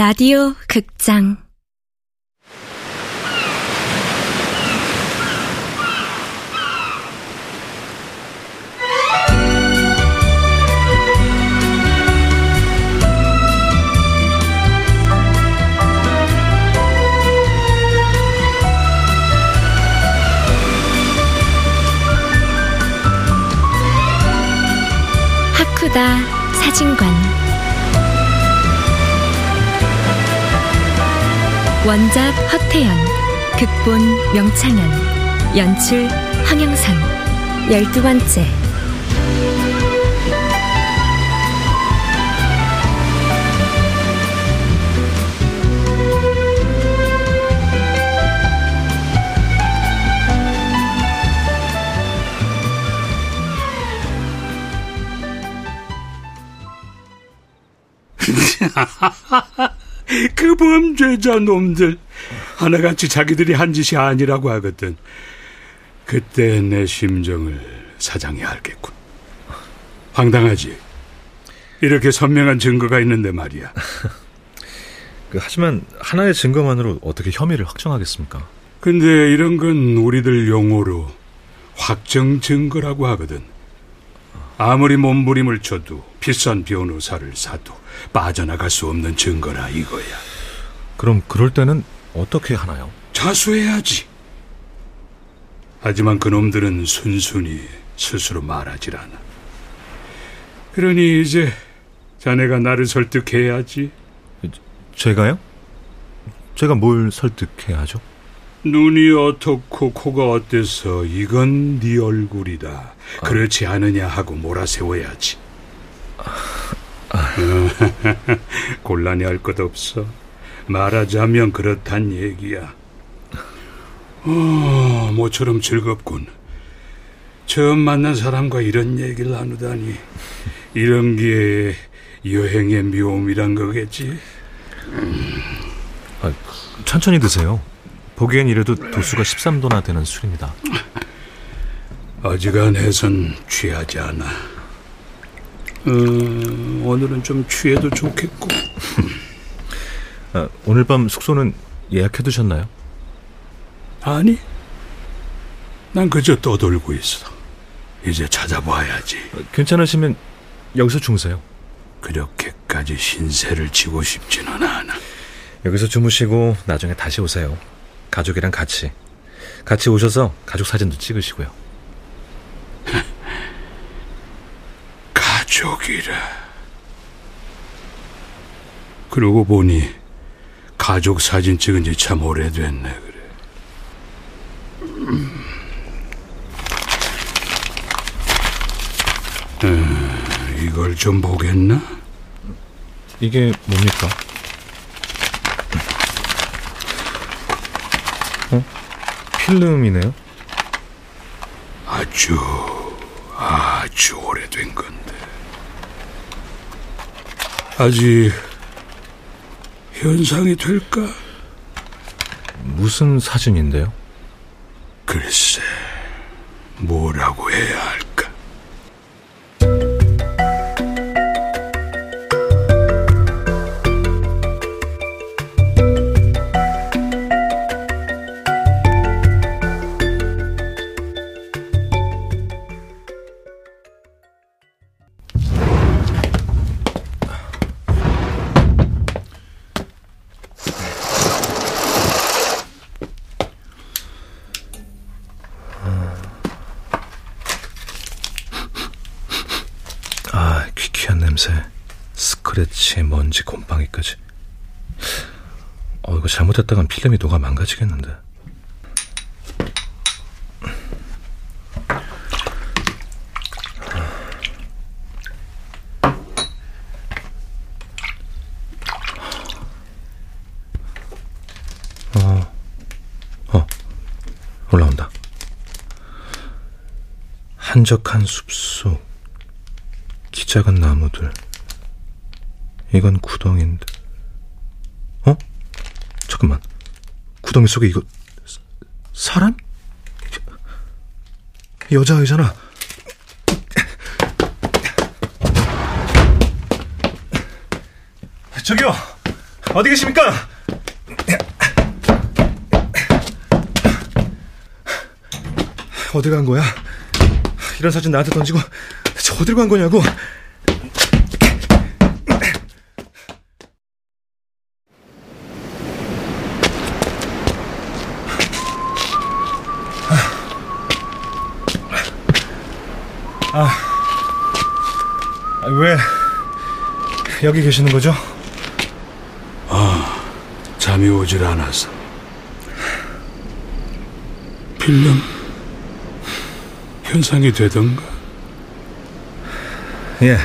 라디오 극장. 하쿠다 사진관 원작 허태연 극본 명창현 연출 황영선 열두 번째 그 범죄자 놈들 하나같이 자기들이 한 짓이 아니라고 하거든. 그때 내 심정을 사장이 알겠군. 황당하지. 이렇게 선명한 증거가 있는데 말이야. 그, 하지만 하나의 증거만으로 어떻게 혐의를 확정하겠습니까? 근데 이런 건 우리들 용어로 확정 증거라고 하거든. 아무리 몸부림을 쳐도 비싼 변호사를 사도 빠져나갈 수 없는 증거라 이거야. 그럼 그럴 때는 어떻게 하나요? 자수해야지. 하지만 그놈들은 순순히 스스로 말하질 않아. 그러니 이제 자네가 나를 설득해야지. 제가요? 제가 뭘 설득해야 하죠? 눈이 어떻고 코가 어때서 이건 네 얼굴이다. 그렇지 않으냐 하고 몰아세워야지. 곤란해 할 것 없어. 말하자면 그렇단 얘기야. 어, 모처럼 즐겁군. 처음 만난 사람과 이런 얘기를 나누다니. 이런 게 여행의 묘미란 거겠지? 아, 천천히 드세요. 보기엔 이래도 도수가 13도나 되는 술입니다. 어지간해선 취하지 않아. 어, 오늘은 좀 취해도 좋겠고. 아, 오늘 밤 숙소는 예약해 두셨나요? 아니, 난 그저 떠돌고 있어. 이제 찾아봐야지. 괜찮으시면 여기서 주무세요. 그렇게까지 신세를 지고 싶지는 않아. 여기서 주무시고 나중에 다시 오세요. 가족이랑 같이. 같이 오셔서 가족 사진도 찍으시고요. 가족이라. 그러고 보니 가족 사진 찍은 지 참 오래됐네 그래. 음, 이걸 좀 보겠나? 이게 뭡니까? 필름이네요? 아주 아주 오래된 건데 아직 현상이 될까? 무슨 사진인데요? 글쎄 뭐라고 해야 아, 귀쾌한 냄새. 스크래치, 먼지, 곰팡이까지. 어, 이거 잘못했다간 필름이 녹아 망가지겠는데. 어, 어, 올라온다. 한적한 숲속. 키 작은 나무들. 이건 구덩인데. 어? 잠깐만. 구덩이 속에 이거 사- 사람? 여자아이잖아. 저기요. 어디 계십니까? 어디 간 거야? 이런 사진 나한테 던지고 저 어딜 간 거냐고? 아, 왜 여기 계시는 거죠? 잠이 오질 않아서. 필름 현상이 되던가. 예.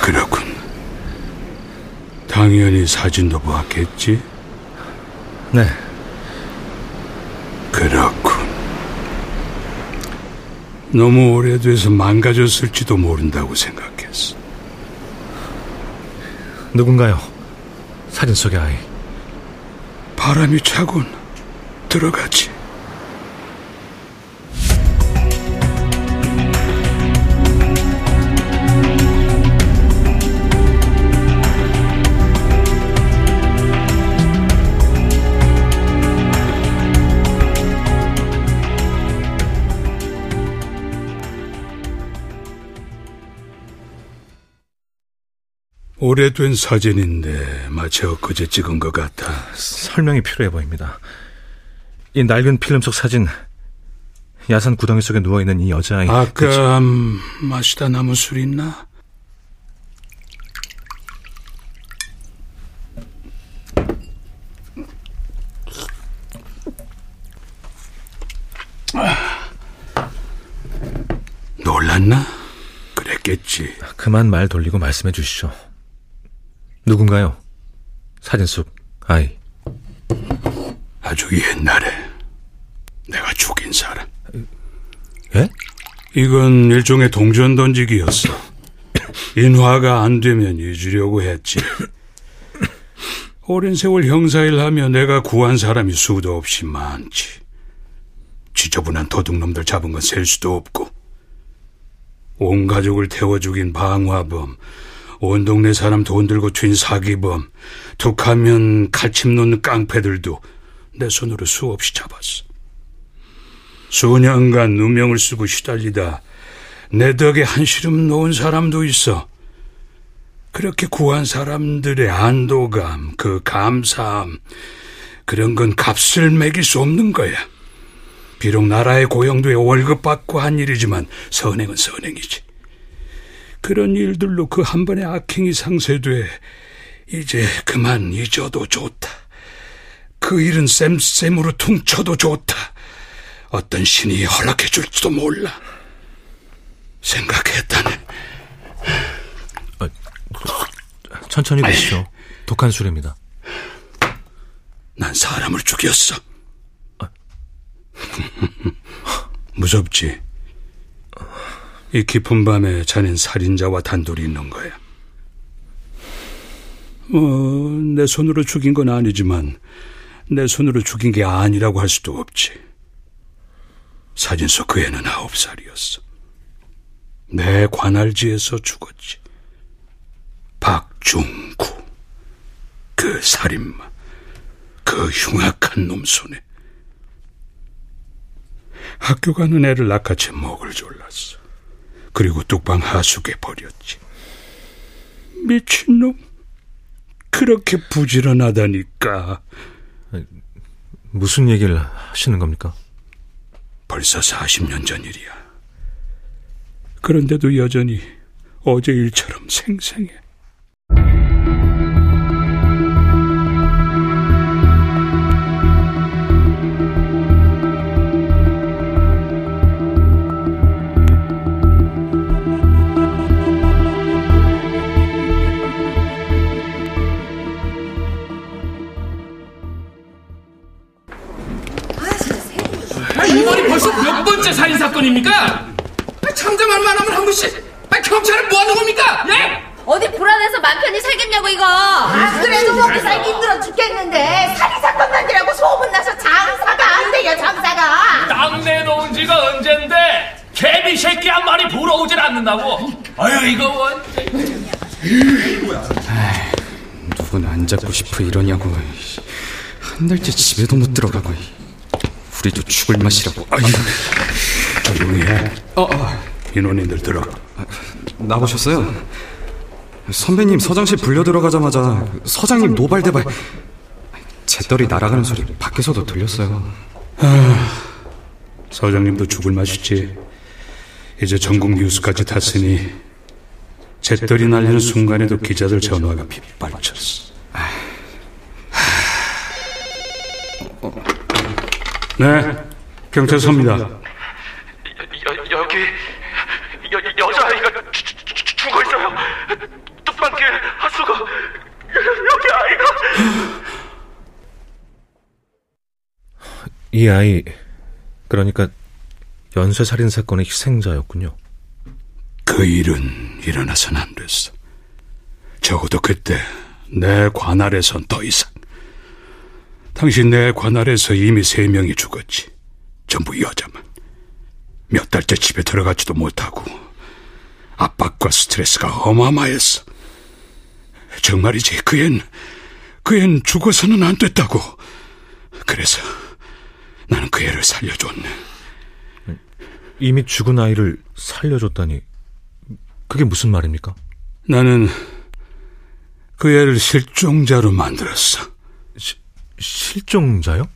그렇군. 당연히 사진도 보았겠지? 네. 그렇군. 너무 오래돼서 망가졌을지도 모른다고 생각했어. 누군가요? 사진 속의 아이. 바람이 차군 들어가지. 오래된 사진인데 마치 엊그제 찍은 것 같아. 설명이 필요해 보입니다. 이 낡은 필름 속 사진, 야산 구덩이 속에 누워 있는 이 여자아이. 아까 음, 마시다 남은 술 있나? 놀랐나? 그랬겠지. 그만 말 돌리고 말씀해 주시죠. 누군가요? 사진 속 아이. 아주 옛날에 내가 죽인 사람. 예? 이건 일종의 동전 던지기였어. 인화가 안 되면 잊으려고 했지. 오랜 세월 형사일 하며 내가 구한 사람이 수도 없이 많지. 지저분한 도둑놈들 잡은 건 셀 수도 없고. 온 가족을 태워 죽인 방화범, 온 동네 사람 돈 들고 튄 사기범, 툭하면 칼침 놓는 깡패들도 내 손으로 수없이 잡았어. 수년간 누명을 쓰고 시달리다 내 덕에 한시름 놓은 사람도 있어. 그렇게 구한 사람들의 안도감, 그 감사함, 그런 건 값을 매길 수 없는 거야. 비록 나라의 고용도에 월급 받고 한 일이지만 선행은 선행이지. 그런 일들로 그 한 번의 악행이 상쇄돼 이제 그만 잊어도 좋다. 그 일은 쌤쌤으로 퉁쳐도 좋다. 어떤 신이 허락해 줄지도 몰라. 생각했다네. 천천히 드시죠. 독한 술입니다. 난 사람을 죽였어. 무섭지? 이 깊은 밤에 자넨 살인자와 단둘이 있는 거야. 어, 내 손으로 죽인 건 아니지만 내 손으로 죽인 게 아니라고 할 수도 없지. 사진 속 그 애는 아홉 살이었어. 내 관할지에서 죽었지. 박중구. 그 살인마. 그 흉악한 놈 손에. 학교 가는 애를 낚아채 목을 졸랐어. 그리고 뚝방 하수구에 버렸지. 미친놈. 그렇게 부지런하다니까. 무슨 얘기를 하시는 겁니까? 벌써 40년 전 일이야. 그런데도 여전히 어제 일처럼 생생해. 힘들어 죽겠는데 살인 사건 만들라고 소문나서 장사가 안 돼요 장사가 땅 내 놓은 지가 언젠데 개미 새끼 한 마리 보러 오질 않는다고 아유 이거 원손안 잡고 싶어 이러냐고. 한 달째 집에도 못 들어가고. 우리도 죽을 맛이라고. 아유, 조용히 해. 어, 어. 인원인들 들어. 나오셨어요? 선배님 서장실 불려 들어가자마자 서장님 노발대발 재떨이 날아가는 소리 밖에서도 들렸어요. 서장님도 죽을 맛이지. 이제 전국 뉴스까지 탔으니 재떨이 날리는 순간에도 기자들 전화가 빗발쳤어. 네, 경찰서입니다. 여, 여기 여, 여자아이가 죽- 죽- 죽어 있어요. 뜻밖의 하수가 여기 아이가 이 아이, 그러니까 연쇄 살인 사건의 희생자였군요. 그 일은 일어나선 안 됐어. 적어도 그때 내 관할에선 더 이상. 당신 내 관할에서 이미 세 명이 죽었지. 전부 여자만. 몇 달째 집에 들어가지도 못하고 압박과 스트레스가 어마어마했어. 정말이지 그 앤, 그앤 죽어서는 안 됐다고. 그래서 나는 그 애를 살려줬네. 이미 죽은 아이를 살려줬다니, 그게 무슨 말입니까? 나는 그 애를 실종자로 만들었어. 실종자요?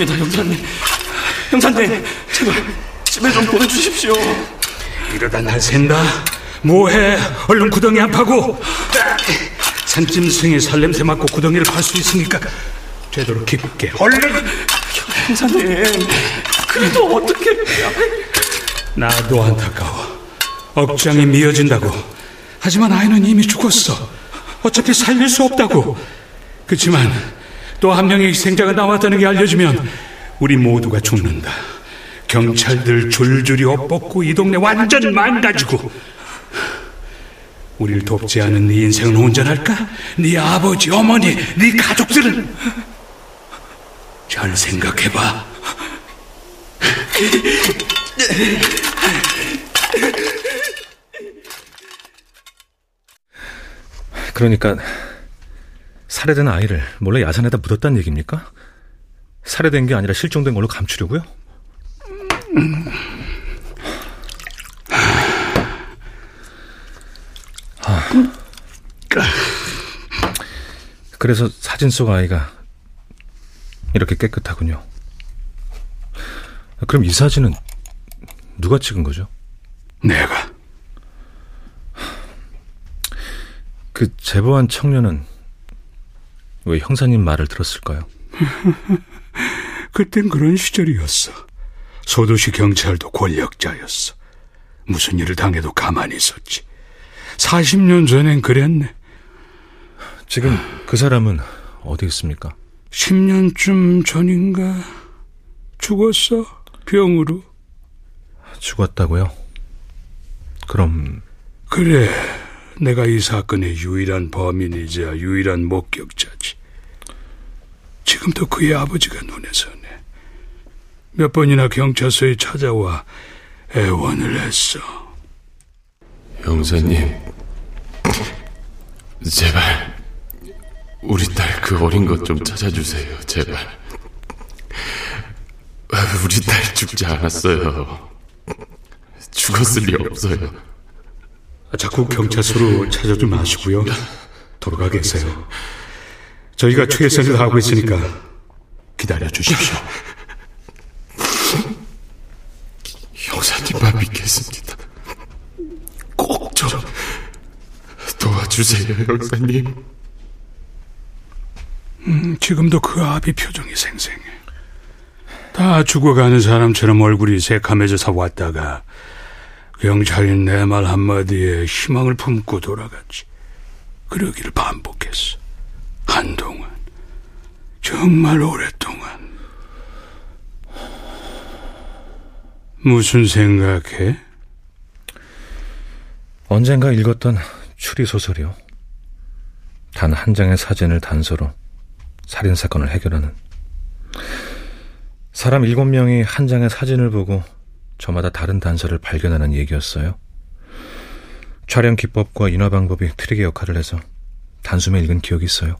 못하겠습니다, 형사님. 형사님, 제발 집에 좀 보내주십시오. 이러다 날 샌다. 뭐해? 얼른 구덩이 안 파고. 산짐승이 살냄새 맡고 구덩이를 팔 수 있으니까 되도록 깊게. 얼른. 형사님, 그래도 어떻게... 나도 안타까워. 억장이 미어진다고. 하지만 아이는 이미 죽었어. 어차피 살릴 수 없다고. 그렇지만 또 한 명의 희생자가 나왔다는 게 알려지면 우리 모두가 죽는다. 경찰들 줄줄이 엇벗고 이 동네 완전 망가지고. 우리를 돕지 않은 네 인생은 온전할까? 네 아버지, 어머니, 네 가족들은 잘 생각해봐. 그러니까, 살해된 아이를 몰래 야산에다 묻었다는 얘기입니까? 살해된 게 아니라 실종된 걸로 감추려고요? 아. 그래서 사진 속 아이가 이렇게 깨끗하군요. 그럼 이 사진은 누가 찍은 거죠? 내가 그 제보한 청년은 왜 형사님 말을 들었을까요? 그땐 그런 시절이었어. 소도시 경찰도 권력자였어. 무슨 일을 당해도 가만히 있었지. 40년 전엔 그랬네. 지금 그 사람은 어디 있습니까? 10년쯤 전인가 죽었어. 병으로. 죽었다고요? 그럼 그래. 내가 이 사건의 유일한 범인이자 유일한 목격자지. 지금도 그의 아버지가 눈에 서네. 몇 번이나 경찰서에 찾아와 애원을 했어. 형사님, 제발 우리 딸 그 어린 것 좀 찾아주세요. 제발. 우리 딸 죽지 않았어요. 죽었을 리 없어요. 자꾸 경찰서로 찾아지 마시고요. 돌아가 계세요. 저희가 최선을 다하고 있으니까 기다려 주십시오. 형사님 만 믿겠습니다. 꼭좀 도와주세요, 형사님. 음, 지금도 그 아비 표정이 생생해. 다 죽어가는 사람처럼 얼굴이 새카매져서 왔다가 경찰인 내 말 한마디에 희망을 품고 돌아갔지. 그러기를 반복했어. 한동안. 정말 오랫동안. 무슨 생각해? 언젠가 읽었던 추리 소설이요. 단 한 장의 사진을 단서로 살인 사건을 해결하는 사람 일곱 명이 한 장의 사진을 보고 저마다 다른 단서를 발견하는 얘기였어요. 촬영 기법과 인화 방법이 트릭의 역할을 해서 단숨에 읽은 기억이 있어요.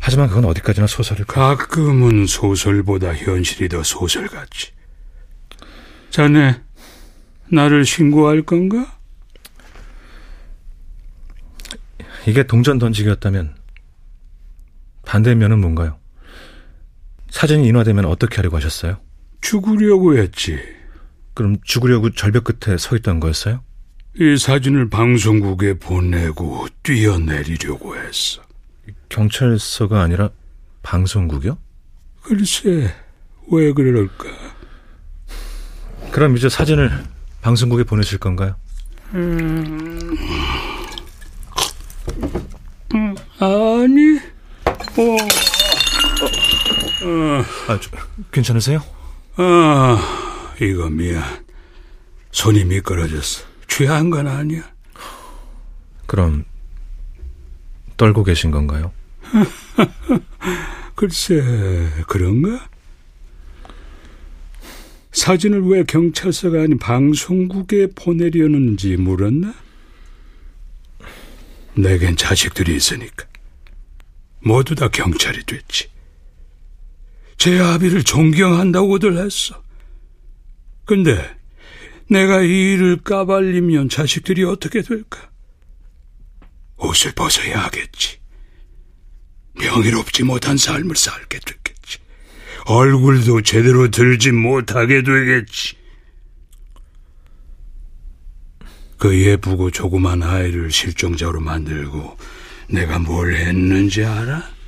하지만 그건 어디까지나 소설일까? 가끔은 소설보다 현실이 더 소설 같지. 자네, 나를 신고할 건가? 이게 동전 던지기였다면 반대면은 뭔가요? 사진이 인화되면 어떻게 하려고 하셨어요? 죽으려고 했지. 그럼 죽으려고 절벽 끝에 서 있던 거였어요? 이 사진을 방송국에 보내고 뛰어내리려고 했어. 경찰서가 아니라 방송국이요? 글쎄, 왜 그럴까? 그럼 이제 사진을 방송국에 보내실 건가요? 아니, 어, 아, 저, 괜찮으세요? 아, 이거 미안. 손이 미끄러졌어. 취한 건 아니야. 그럼 떨고 계신 건가요? 글쎄, 그런가? 사진을 왜 경찰서가 아닌 방송국에 보내려는지 물었나? 내겐 자식들이 있으니까. 모두 다 경찰이 됐지. 제 아비를 존경한다고들 했어. 근데 내가 이 일을 까발리면 자식들이 어떻게 될까? 옷을 벗어야 하겠지. 명예롭지 못한 삶을 살게 되겠지. 얼굴도 제대로 들지 못하게 되겠지. 그 예쁘고 조그만 아이를 실종자로 만들고 내가 뭘 했는지 알아?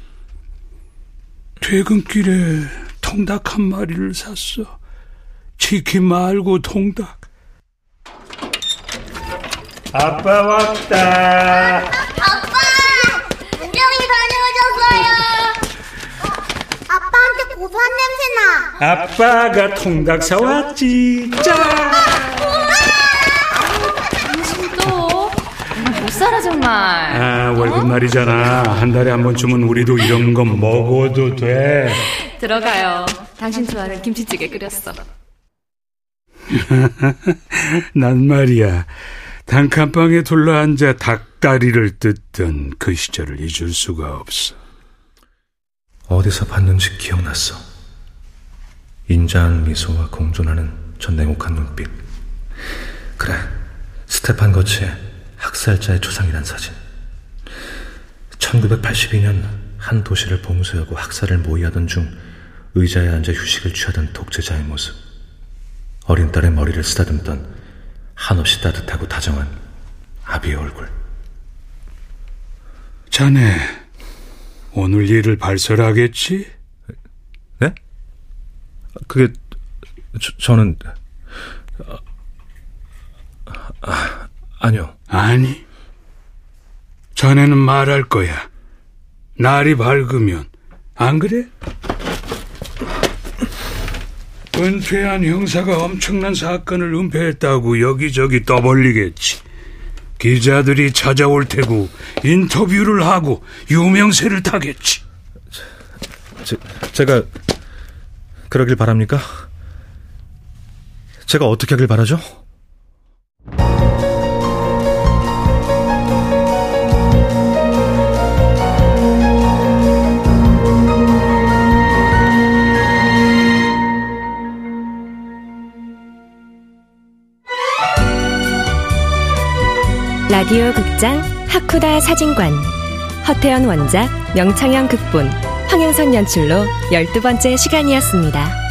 퇴근길에 통닭 한 마리를 샀어. 치킨 말고 통닭. 아빠 왔다. 아빠! 안녕히 다녀오셨어요! 아빠한테 고소한 냄새 나! 아빠가 통닭 사왔지. 짠! 또? 못 살아, 정말. 아, 월급 날이잖아. 한 달에 한 번쯤은 우리도 이런 거 먹어도 돼. 들어가요. 당신 좋아하는 김치찌개 끓였어. 난 말이야. 단칸방에 둘러앉아 닭다리를 뜯던 그 시절을 잊을 수가 없어. 어디서 봤는지 기억났어. 인자한 미소와 공존하는 저 냉혹한 눈빛. 그래, 스테판 거치의 학살자의 초상이란 사진. 1982년 한 도시를 봉쇄하고 학살을 모의하던 중 의자에 앉아 휴식을 취하던 독재자의 모습. 어린 딸의 머리를 쓰다듬던 한없이 따뜻하고 다정한 아비의 얼굴. 자네, 오늘 일을 발설하겠지? 네? 그게 저, 는 아, 아 니요. 아니. 자네는 말할 거야. 날이 밝으면. 안 그래? 은퇴한 형사가 엄청난 사건을 은폐했다고 여기저기 떠벌리겠지. 기자들이 찾아올 테고 인터뷰를 하고 유명세를 타겠지. 제, 제가 그러길 바랍니까? 제가 어떻게 하길 바라죠? 라디오 극장 하쿠다 사진관 허태연 원작 명창현 극본 황영선 연출로 12번째 시간이었습니다.